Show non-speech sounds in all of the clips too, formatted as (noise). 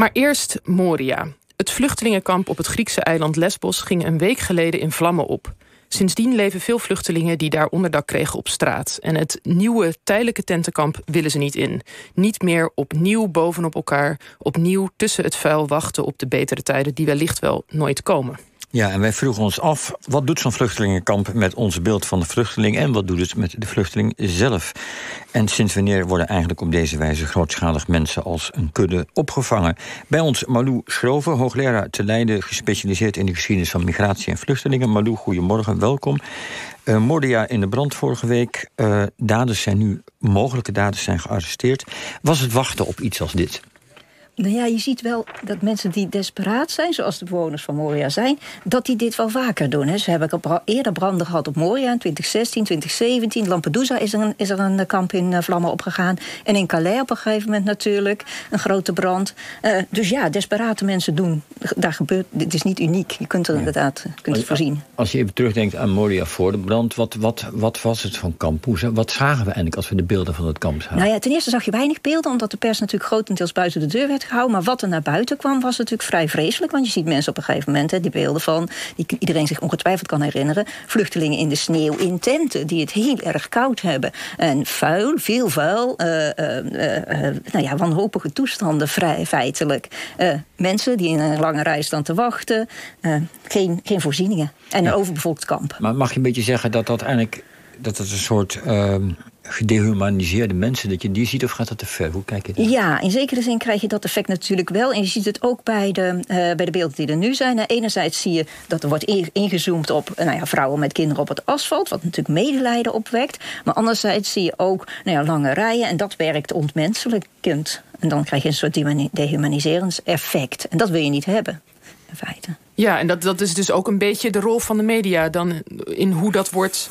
Maar eerst Moria. Het vluchtelingenkamp op het Griekse eiland Lesbos ging een week geleden in vlammen op. Sindsdien leven veel vluchtelingen die daar onderdak kregen op straat. En het nieuwe tijdelijke tentenkamp willen ze niet in. Niet meer opnieuw bovenop elkaar, opnieuw tussen het vuil wachten op de betere tijden die wellicht wel nooit komen. Ja, en wij vroegen ons af, wat doet zo'n vluchtelingenkamp met ons beeld van de vluchteling en wat doet het met de vluchteling zelf? En sinds wanneer worden eigenlijk op deze wijze grootschalig mensen als een kudde opgevangen? Bij ons Malou Schroven, hoogleraar te Leiden, gespecialiseerd in de geschiedenis van migratie en vluchtelingen. Malou, goedemorgen, welkom. Uh, Mordia in de brand vorige week. Uh, daders zijn nu, mogelijke daders zijn gearresteerd. Was het wachten op iets als dit? Nou ja, je ziet wel dat mensen die desperaat zijn, zoals de bewoners van Moria zijn, dat die dit wel vaker doen. Hè. Ze hebben eerder branden gehad op Moria in 2016, 2017. Lampedusa is er een, is er een kamp in uh, vlammen opgegaan. En in Calais op een gegeven moment natuurlijk een grote brand. Uh, dus ja, desperate mensen doen. Daar gebeurt, dit is niet uniek. Je kunt er inderdaad kunt het voorzien. Als je even terugdenkt aan Moria voor de brand, wat, wat, wat was het van kamp? Wat zagen we eigenlijk als we de beelden van het kamp zagen? Nou ja, ten eerste zag je weinig beelden, omdat de pers natuurlijk grotendeels buiten de deur werd maar wat er naar buiten kwam was natuurlijk vrij vreselijk. Want je ziet mensen op een gegeven moment, hè, die beelden van... die iedereen zich ongetwijfeld kan herinneren... vluchtelingen in de sneeuw in tenten die het heel erg koud hebben. En vuil, veel vuil. Uh, uh, nou ja, wanhopige toestanden vrij, feitelijk. mensen die in een lange rij staan te wachten. geen, geen voorzieningen. En een overbevolkt kamp. Maar mag je een beetje zeggen dat dat eigenlijk... dat het een soort ehm, gedehumaniseerde mensen, dat je die ziet, of gaat dat te ver? Hoe kijk je daar? Ja, in zekere zin krijg je dat effect natuurlijk wel. En je ziet het ook bij de, uh, bij de beelden die er nu zijn. Enerzijds zie je dat er wordt ingezoomd op nou ja, vrouwen met kinderen op het asfalt, wat natuurlijk medelijden opwekt. Maar anderzijds zie je ook nou ja, lange rijen en dat werkt ontmenselijkend. En dan krijg je een soort dehumaniserend effect. En dat wil je niet hebben, in feite. Ja, en dat, dat is dus ook een beetje de rol van de media dan in hoe dat wordt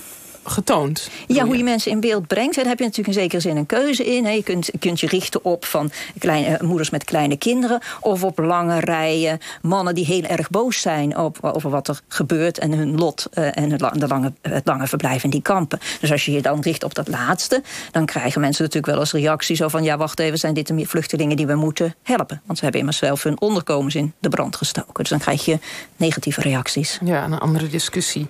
getoond. Ja, hoe je mensen in beeld brengt. Daar heb je natuurlijk in zekere zin een keuze in. Je kunt, kunt je richten op van kleine, eh, moeders met kleine kinderen... of op lange rijen mannen die heel erg boos zijn... Op, over wat er gebeurt en hun lot uh, en het, de lange, het lange verblijf in die kampen. Dus als je je dan richt op dat laatste... dan krijgen mensen natuurlijk wel als reactie zo van... ja, wacht even, zijn dit de vluchtelingen die we moeten helpen? Want ze hebben immers zelf hun onderkomens in de brand gestoken. Dus dan krijg je negatieve reacties. Ja, een andere discussie.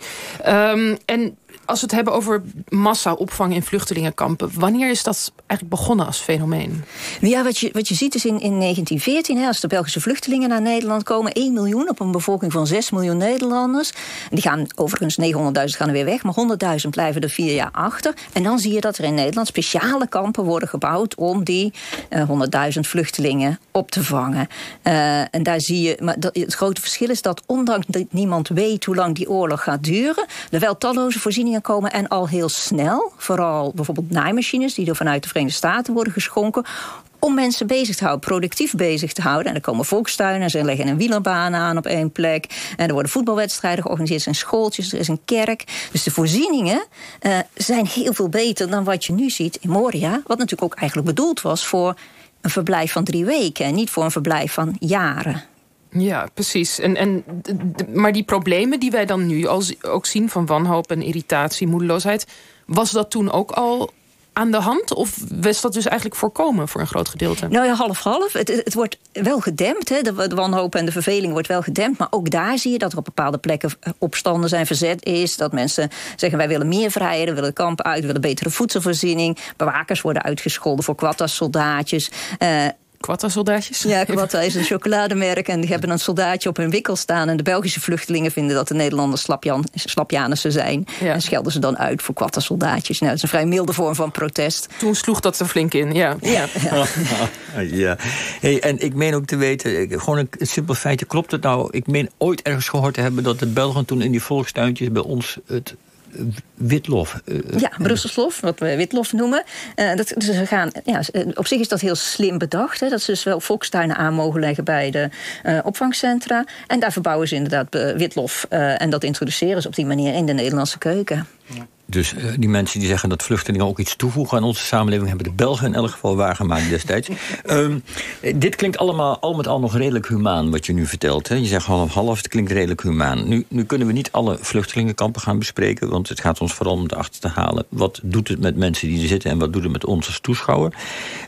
Um, en als we het hebben over massa-opvang in vluchtelingenkampen... wanneer is dat eigenlijk begonnen als fenomeen? Ja, wat je, wat je ziet is in, in 1914, hè, als de Belgische vluchtelingen naar Nederland komen... 1 miljoen op een bevolking van 6 miljoen Nederlanders. Die gaan overigens 900.000 gaan er weer weg... maar 100.000 blijven er vier jaar achter. En dan zie je dat er in Nederland speciale kampen worden gebouwd... om die uh, eh, 100.000 vluchtelingen op te vangen. Uh, en daar zie je... Maar dat, het grote verschil is dat ondanks dat niemand weet... hoe lang die oorlog gaat duren... er wel talloze voorzieningen komen en al heel snel. Vooral bijvoorbeeld naaimachines die er vanuit de Verenigde Staten worden geschonken om mensen bezig te houden, productief bezig te houden. En er komen volkstuinen en ze leggen een wielerbaan aan op één plek. En er worden voetbalwedstrijden georganiseerd, er zijn schooltjes, er is een kerk. Dus de voorzieningen uh, zijn heel veel beter dan wat je nu ziet in Moria. Wat natuurlijk ook eigenlijk bedoeld was voor een verblijf van drie weken... en niet voor een verblijf van jaren. Ja, precies. En, en, maar die problemen die wij dan nu als, ook zien... van wanhoop en irritatie, moedeloosheid... was dat toen ook al aan de hand? Of was dat dus eigenlijk voorkomen voor een groot gedeelte? Nou ja, half-half. Het, het, wordt wel gedempt. Hè. De, wanhoop en de verveling wordt wel gedempt. Maar ook daar zie je dat er op bepaalde plekken opstanden zijn, verzet is. Dat mensen zeggen wij willen meer vrijheden, we willen kampen uit... we willen betere voedselvoorziening. Bewakers worden uitgescholden voor Quatta-soldaatjes. Uh, Quatta-soldaatjes? Ja, Quatta is een chocolademerk en die hebben een soldaatje op hun wikkel staan. En de Belgische vluchtelingen vinden dat de Nederlanders slapjan, slapjanissen zijn. En schelden ze dan uit voor Quatta-soldaatjes. Nou, dat is een vrij milde vorm van protest. Toen sloeg dat er flink in, ja. Ja, (laughs) ja. ja. Hey, en ik meen ook te weten, gewoon een, simpel feitje, klopt het nou? Ik meen ooit ergens gehoord te hebben dat de Belgen toen in die volkstuintjes bij ons het witlof. Uh, ja, Brusselslof, wat we witlof noemen. Uh, dat, dus ze gaan, ja, op zich is dat heel slim bedacht. Hè, dat ze dus wel volkstuinen aan mogen leggen bij de uh, opvangcentra. En daar verbouwen ze inderdaad witlof. en dat introduceren ze op die manier in de Nederlandse keuken. Ja. Dus uh, die mensen die zeggen dat vluchtelingen ook iets toevoegen aan onze samenleving, hebben de Belgen in elk geval waargemaakt destijds. um, (laughs) dit klinkt allemaal al met al nog redelijk humaan, wat je nu vertelt. Hè? Je zegt half half, het klinkt redelijk humaan. Nu, nu kunnen we niet alle vluchtelingenkampen gaan bespreken, want het gaat ons vooral om erachter te halen. Wat doet het met mensen die er zitten en wat doet het met ons als toeschouwer?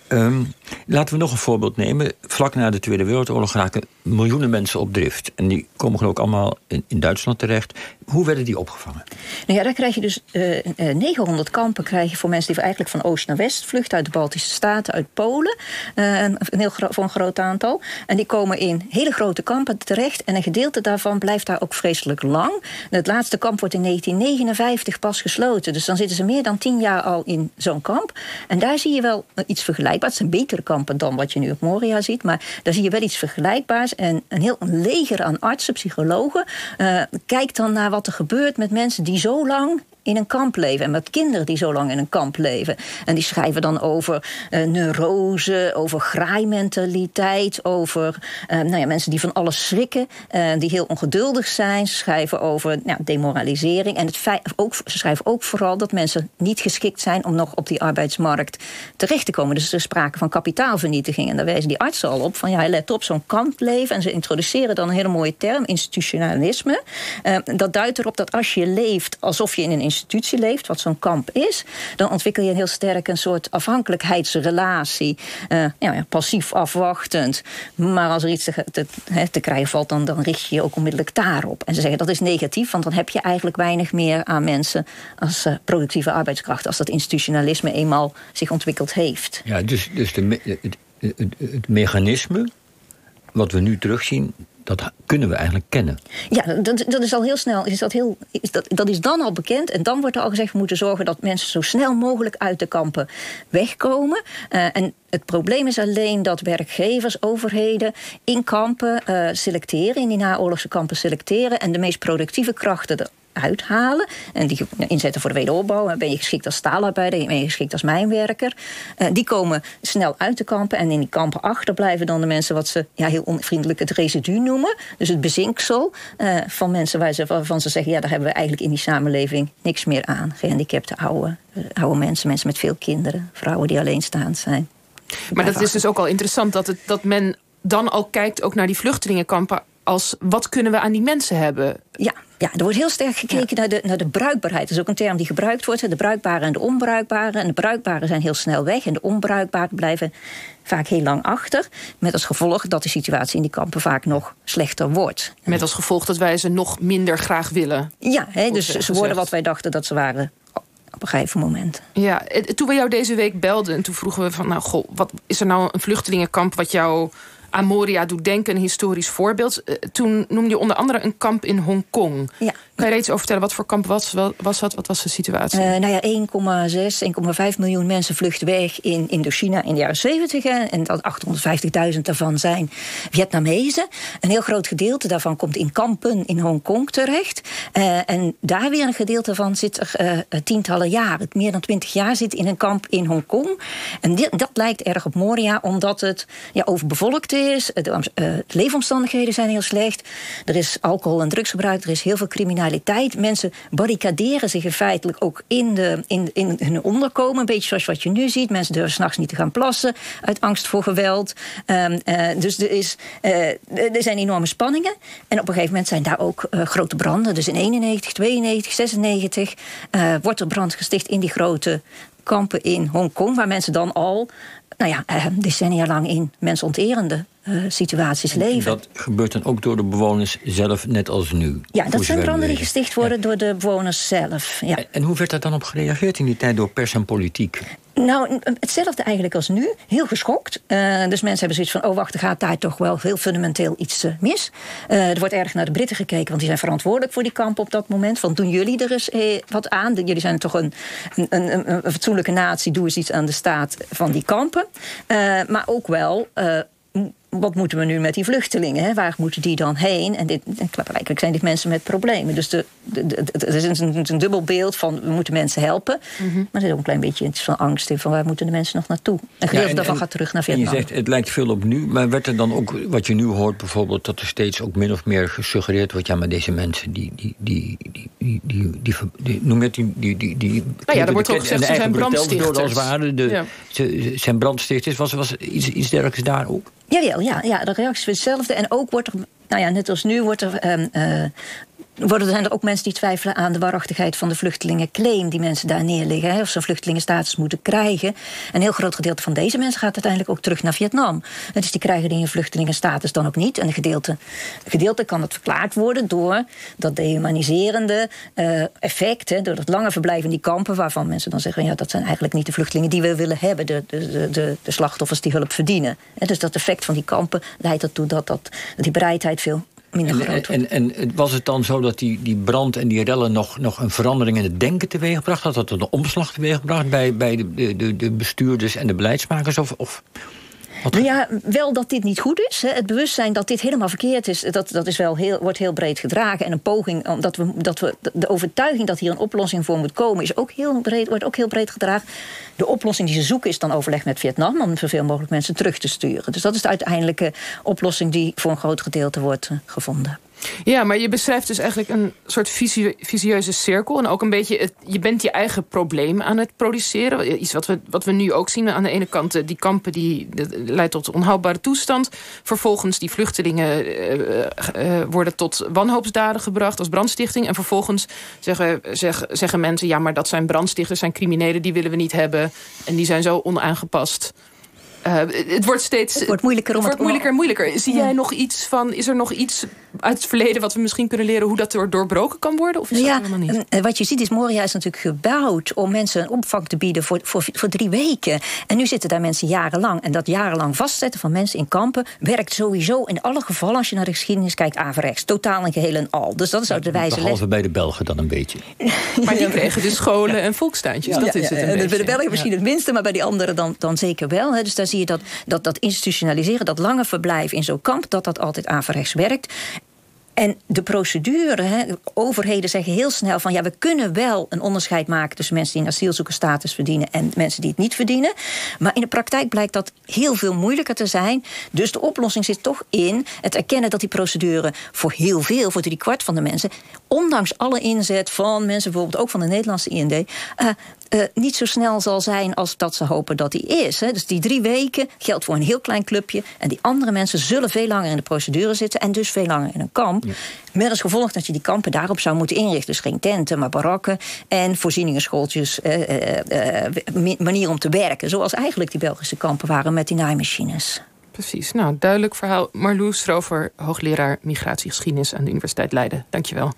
Um, Laten we nog een voorbeeld nemen. Vlak na de Tweede Wereldoorlog raken miljoenen mensen op drift. En die komen geloof ik allemaal in, Duitsland terecht. Hoe werden die opgevangen? Nou ja, daar krijg je dus uh, uh, 900 kampen krijg je voor mensen die eigenlijk van oost naar west vluchten. Uit de Baltische Staten, uit Polen. Uh, een heel voor een groot aantal. En die komen in hele grote kampen terecht. En een gedeelte daarvan blijft daar ook vreselijk lang. Het laatste kamp wordt in 1959 pas gesloten. Dus dan zitten ze meer dan tien jaar al in zo'n kamp. En daar zie je wel iets vergelijkbaars. Het zijn betere kampen dan wat je nu op Moria ziet. Maar daar zie je wel iets vergelijkbaars. En een heel leger aan artsen, psychologen. Uh, kijkt dan naar wat er gebeurt met mensen die zo lang in een kamp leven. En met kinderen die zo lang in een kamp leven. En die schrijven dan over uh, neurose, over graaimentaliteit, over uh, nou ja, mensen die van alles schrikken, uh, die heel ongeduldig zijn. Ze schrijven over nou, demoralisering. En het ook, ze schrijven ook vooral dat mensen niet geschikt zijn om nog op die arbeidsmarkt terecht te komen. Dus er is sprake van kapitaalvernietiging. En daar wijzen die artsen al op van ja, let op, zo'n kampleven. En ze introduceren dan een hele mooie term, institutionalisme. dat duidt erop dat als je leeft alsof je in een institutie leeft, wat zo'n kamp is, dan ontwikkel je heel sterk een soort afhankelijkheidsrelatie. Uh, ja, passief afwachtend. Maar als er iets te, te, krijgen valt, dan, dan richt je je ook onmiddellijk daarop. En ze zeggen dat is negatief, want dan heb je eigenlijk weinig meer aan mensen als uh, productieve arbeidskracht, als dat institutionalisme eenmaal zich ontwikkeld heeft. Ja, dus, dus de, het mechanisme wat we nu terugzien, dat kunnen we eigenlijk kennen. Ja, dat, dat is al heel snel. Is dat, heel, is dat, dat is dan al bekend. En dan wordt er al gezegd: we moeten zorgen dat mensen zo snel mogelijk uit de kampen wegkomen. Uh, en het probleem is alleen dat werkgevers, overheden in kampen uh, selecteren, in die naoorlogse kampen selecteren. En de meest productieve krachten uithalen. En die inzetten voor de wederopbouw. Ben je geschikt als staalarbeider, ben je geschikt als mijnwerker. Uh, die komen snel uit de kampen. En in die kampen achterblijven dan de mensen wat ze ja, heel onvriendelijk het residu noemen. Dus het bezinksel uh, van mensen waar ze, waarvan ze zeggen... ja, daar hebben we eigenlijk in die samenleving niks meer aan. Gehandicapte oude, uh, oude mensen, mensen met veel kinderen... vrouwen die alleenstaand zijn. Maar dat is dus ook al interessant dat, het, dat men dan al kijkt ook naar die vluchtelingenkampen als wat kunnen we aan die mensen hebben? Ja, ja, er wordt heel sterk gekeken ja. naar, de, naar de bruikbaarheid. Dat is ook een term die gebruikt wordt. De bruikbare en de onbruikbare. En de bruikbare zijn heel snel weg. En de onbruikbare blijven vaak heel lang achter. Met als gevolg dat de situatie in die kampen vaak nog slechter wordt. Met als gevolg dat wij ze nog minder graag willen. Ja, he, dus ze worden wat wij dachten dat ze waren op een gegeven moment. Ja, toen we jou deze week belden en toen vroegen we van... nou, goh, wat is er nou een vluchtelingenkamp wat jou aan Moria doet denken, een historisch voorbeeld. Uh, toen noemde je onder andere een kamp in Hongkong. Ja. Kan je iets over vertellen? Wat voor kamp was, was dat? Wat was de situatie? Uh, nou ja, 1,6, 1,5 miljoen mensen vluchten weg in Indochina in de jaren 70. En dat 850.000 daarvan zijn Vietnamezen. Een heel groot gedeelte daarvan komt in kampen in Hongkong terecht. Uh, en daar weer een gedeelte van zit er tientallen jaren. Meer dan 20 jaar zit in een kamp in Hongkong. En dat lijkt erg op Moria, omdat het ja, overbevolkt is. De, leefomstandigheden zijn heel slecht. Er is alcohol- en drugsgebruik. Er is heel veel criminaliteit. Mensen barricaderen zich feitelijk ook in, de, in, in hun onderkomen. Een beetje zoals wat je nu ziet. Mensen durven s'nachts niet te gaan plassen. Uit angst voor geweld. Um, uh, dus er, is, uh, er zijn enorme spanningen. En op een gegeven moment zijn daar ook grote branden. Dus in 91, 92, 96 wordt er brand gesticht in die grote kampen in Hongkong, waar mensen dan al nou ja, decennia lang in mensonterende uh, situaties leven. Dat gebeurt dan ook door de bewoners zelf, net als nu? Ja, dat zijn branden die gesticht worden ja. door de bewoners zelf. Ja. En, en, hoe werd daar dan op gereageerd in die tijd door pers en politiek? Nou, hetzelfde eigenlijk als nu. Heel geschokt. Uh, dus mensen hebben zoiets van: oh, wacht, er gaat daar toch wel heel fundamenteel iets uh, mis. Uh, er wordt erg naar de Britten gekeken, want die zijn verantwoordelijk voor die kamp op dat moment. Van doen jullie er eens wat aan? Jullie zijn toch een, een, een, een fatsoenlijke natie, doe eens iets aan de staat van die kampen. maar ook wel wat moeten we nu met die vluchtelingen? Hè? Waar moeten die dan heen? En dit, eigenlijk zijn dit mensen met problemen. Dus de, de, de, het is een, een, dubbel beeld van we moeten mensen helpen. Mm -hmm. Maar er is ook een klein beetje iets van angst in van waar moeten de mensen nog naartoe? Een gedeelte ja, daarvan gaat terug naar Vietnam. En je zegt het lijkt veel op nu, maar werd er dan ook wat je nu hoort bijvoorbeeld dat er steeds ook min of meer gesuggereerd wordt ja, maar deze mensen die die die die die, die, die, die noem het die die die, die nou ja, er wordt ook gezegd ze zijn brandstichters. Als ware, de, ja. ze zijn brandstichters. Was was iets iets dergelijks daar ook? Jawel, ja, ja, de reactie is hetzelfde. En ook wordt er, nou ja, net als nu, wordt er. Um, worden, zijn er ook mensen die twijfelen aan de waarachtigheid van de vluchtelingenclaim die mensen daar neerleggen. Hè, of ze een vluchtelingenstatus moeten krijgen. Een heel groot gedeelte van deze mensen gaat uiteindelijk ook terug naar Vietnam. Dus die krijgen die een vluchtelingenstatus dan ook niet. En een gedeelte, gedeelte kan het verklaard worden door dat dehumaniserende uh, effect, hè, door het lange verblijf in die kampen, waarvan mensen dan zeggen: ja, dat zijn eigenlijk niet de vluchtelingen die we willen hebben, de, de, de, de slachtoffers die hulp verdienen. dus dat effect van die kampen leidt ertoe dat, dat die bereidheid veel en, en, en, was het dan zo dat die, die brand en die rellen nog, nog een verandering in het denken teweegbracht? Had dat een omslag teweeggebracht bij, bij de, de, de bestuurders en de beleidsmakers? Of, of nou ja, wel dat dit niet goed is. Hè. Het bewustzijn dat dit helemaal verkeerd is, dat, dat is wel heel, wordt heel breed gedragen. En een poging, omdat we, dat we, de overtuiging dat hier een oplossing voor moet komen, is ook heel breed, wordt ook heel breed gedragen. De oplossing die ze zoeken is dan overleg met Vietnam om zoveel mogelijk mensen terug te sturen. Dus dat is de uiteindelijke oplossing die voor een groot gedeelte wordt eh, gevonden. Ja, maar je beschrijft dus eigenlijk een soort visieuze cirkel. En ook een beetje, je bent je eigen probleem aan het produceren. Iets wat we, wat we nu ook zien. Aan de ene kant, eh, die kampen die leidt tot onhoudbare toestand. Vervolgens die vluchtelingen uh, uh, worden tot wanhoopsdaden gebracht als brandstichting. En vervolgens zeggen, zeg, zeggen mensen, ja, maar dat zijn brandstichters, zijn criminelen, die willen we niet hebben. En die zijn zo onaangepast. Uh, het wordt steeds het wordt moeilijker om het wordt moeilijker en moeilijker. Zie jij nog iets van, is er nog iets uit het verleden wat we misschien kunnen leren hoe dat er doorbroken kan worden? Of is ja, dat helemaal niet? Eh, wat je ziet is, Moria is natuurlijk gebouwd om mensen een opvang te bieden voor, voor, voor drie weken. En nu zitten daar mensen jarenlang. En dat jarenlang vastzetten van mensen in kampen werkt sowieso in alle gevallen, als je naar de geschiedenis kijkt, averechts. Totaal en geheel en al. Dus dat is ook de wijze les. Behalve bij de Belgen dan een beetje. (laughs) maar die kregen dus scholen en volkstuintjes. dat is het een Bij de Belgen misschien het minste, maar bij die anderen dan, dan zeker wel. Dus daar zie je dat, dat, dat institutionaliseren, dat lange verblijf in zo'n kamp, dat dat altijd averechts werkt. En de procedure, hè, overheden zeggen heel snel van ja, we kunnen wel een onderscheid maken tussen mensen die een asielzoekersstatus verdienen en mensen die het niet verdienen. Maar in de praktijk blijkt dat heel veel moeilijker te zijn. Dus de oplossing zit toch in het erkennen dat die procedure voor heel veel, voor drie kwart van de mensen, ondanks alle inzet van mensen, bijvoorbeeld ook van de Nederlandse IND, uh, uh, niet zo snel zal zijn als dat ze hopen dat die is. Hè. Dus die drie weken geldt voor een heel klein clubje. En die andere mensen zullen veel langer in de procedure zitten en dus veel langer in een kamp. Met als gevolg dat je die kampen daarop zou moeten inrichten. Dus geen tenten, maar barakken en voorzieningen, schooltjes, uh, manier om te werken. Zoals eigenlijk die Belgische kampen waren met die naaimachines. Precies. Nou, duidelijk verhaal. Marloes Strover, hoogleraar migratiegeschiedenis aan de Universiteit Leiden. Dankjewel.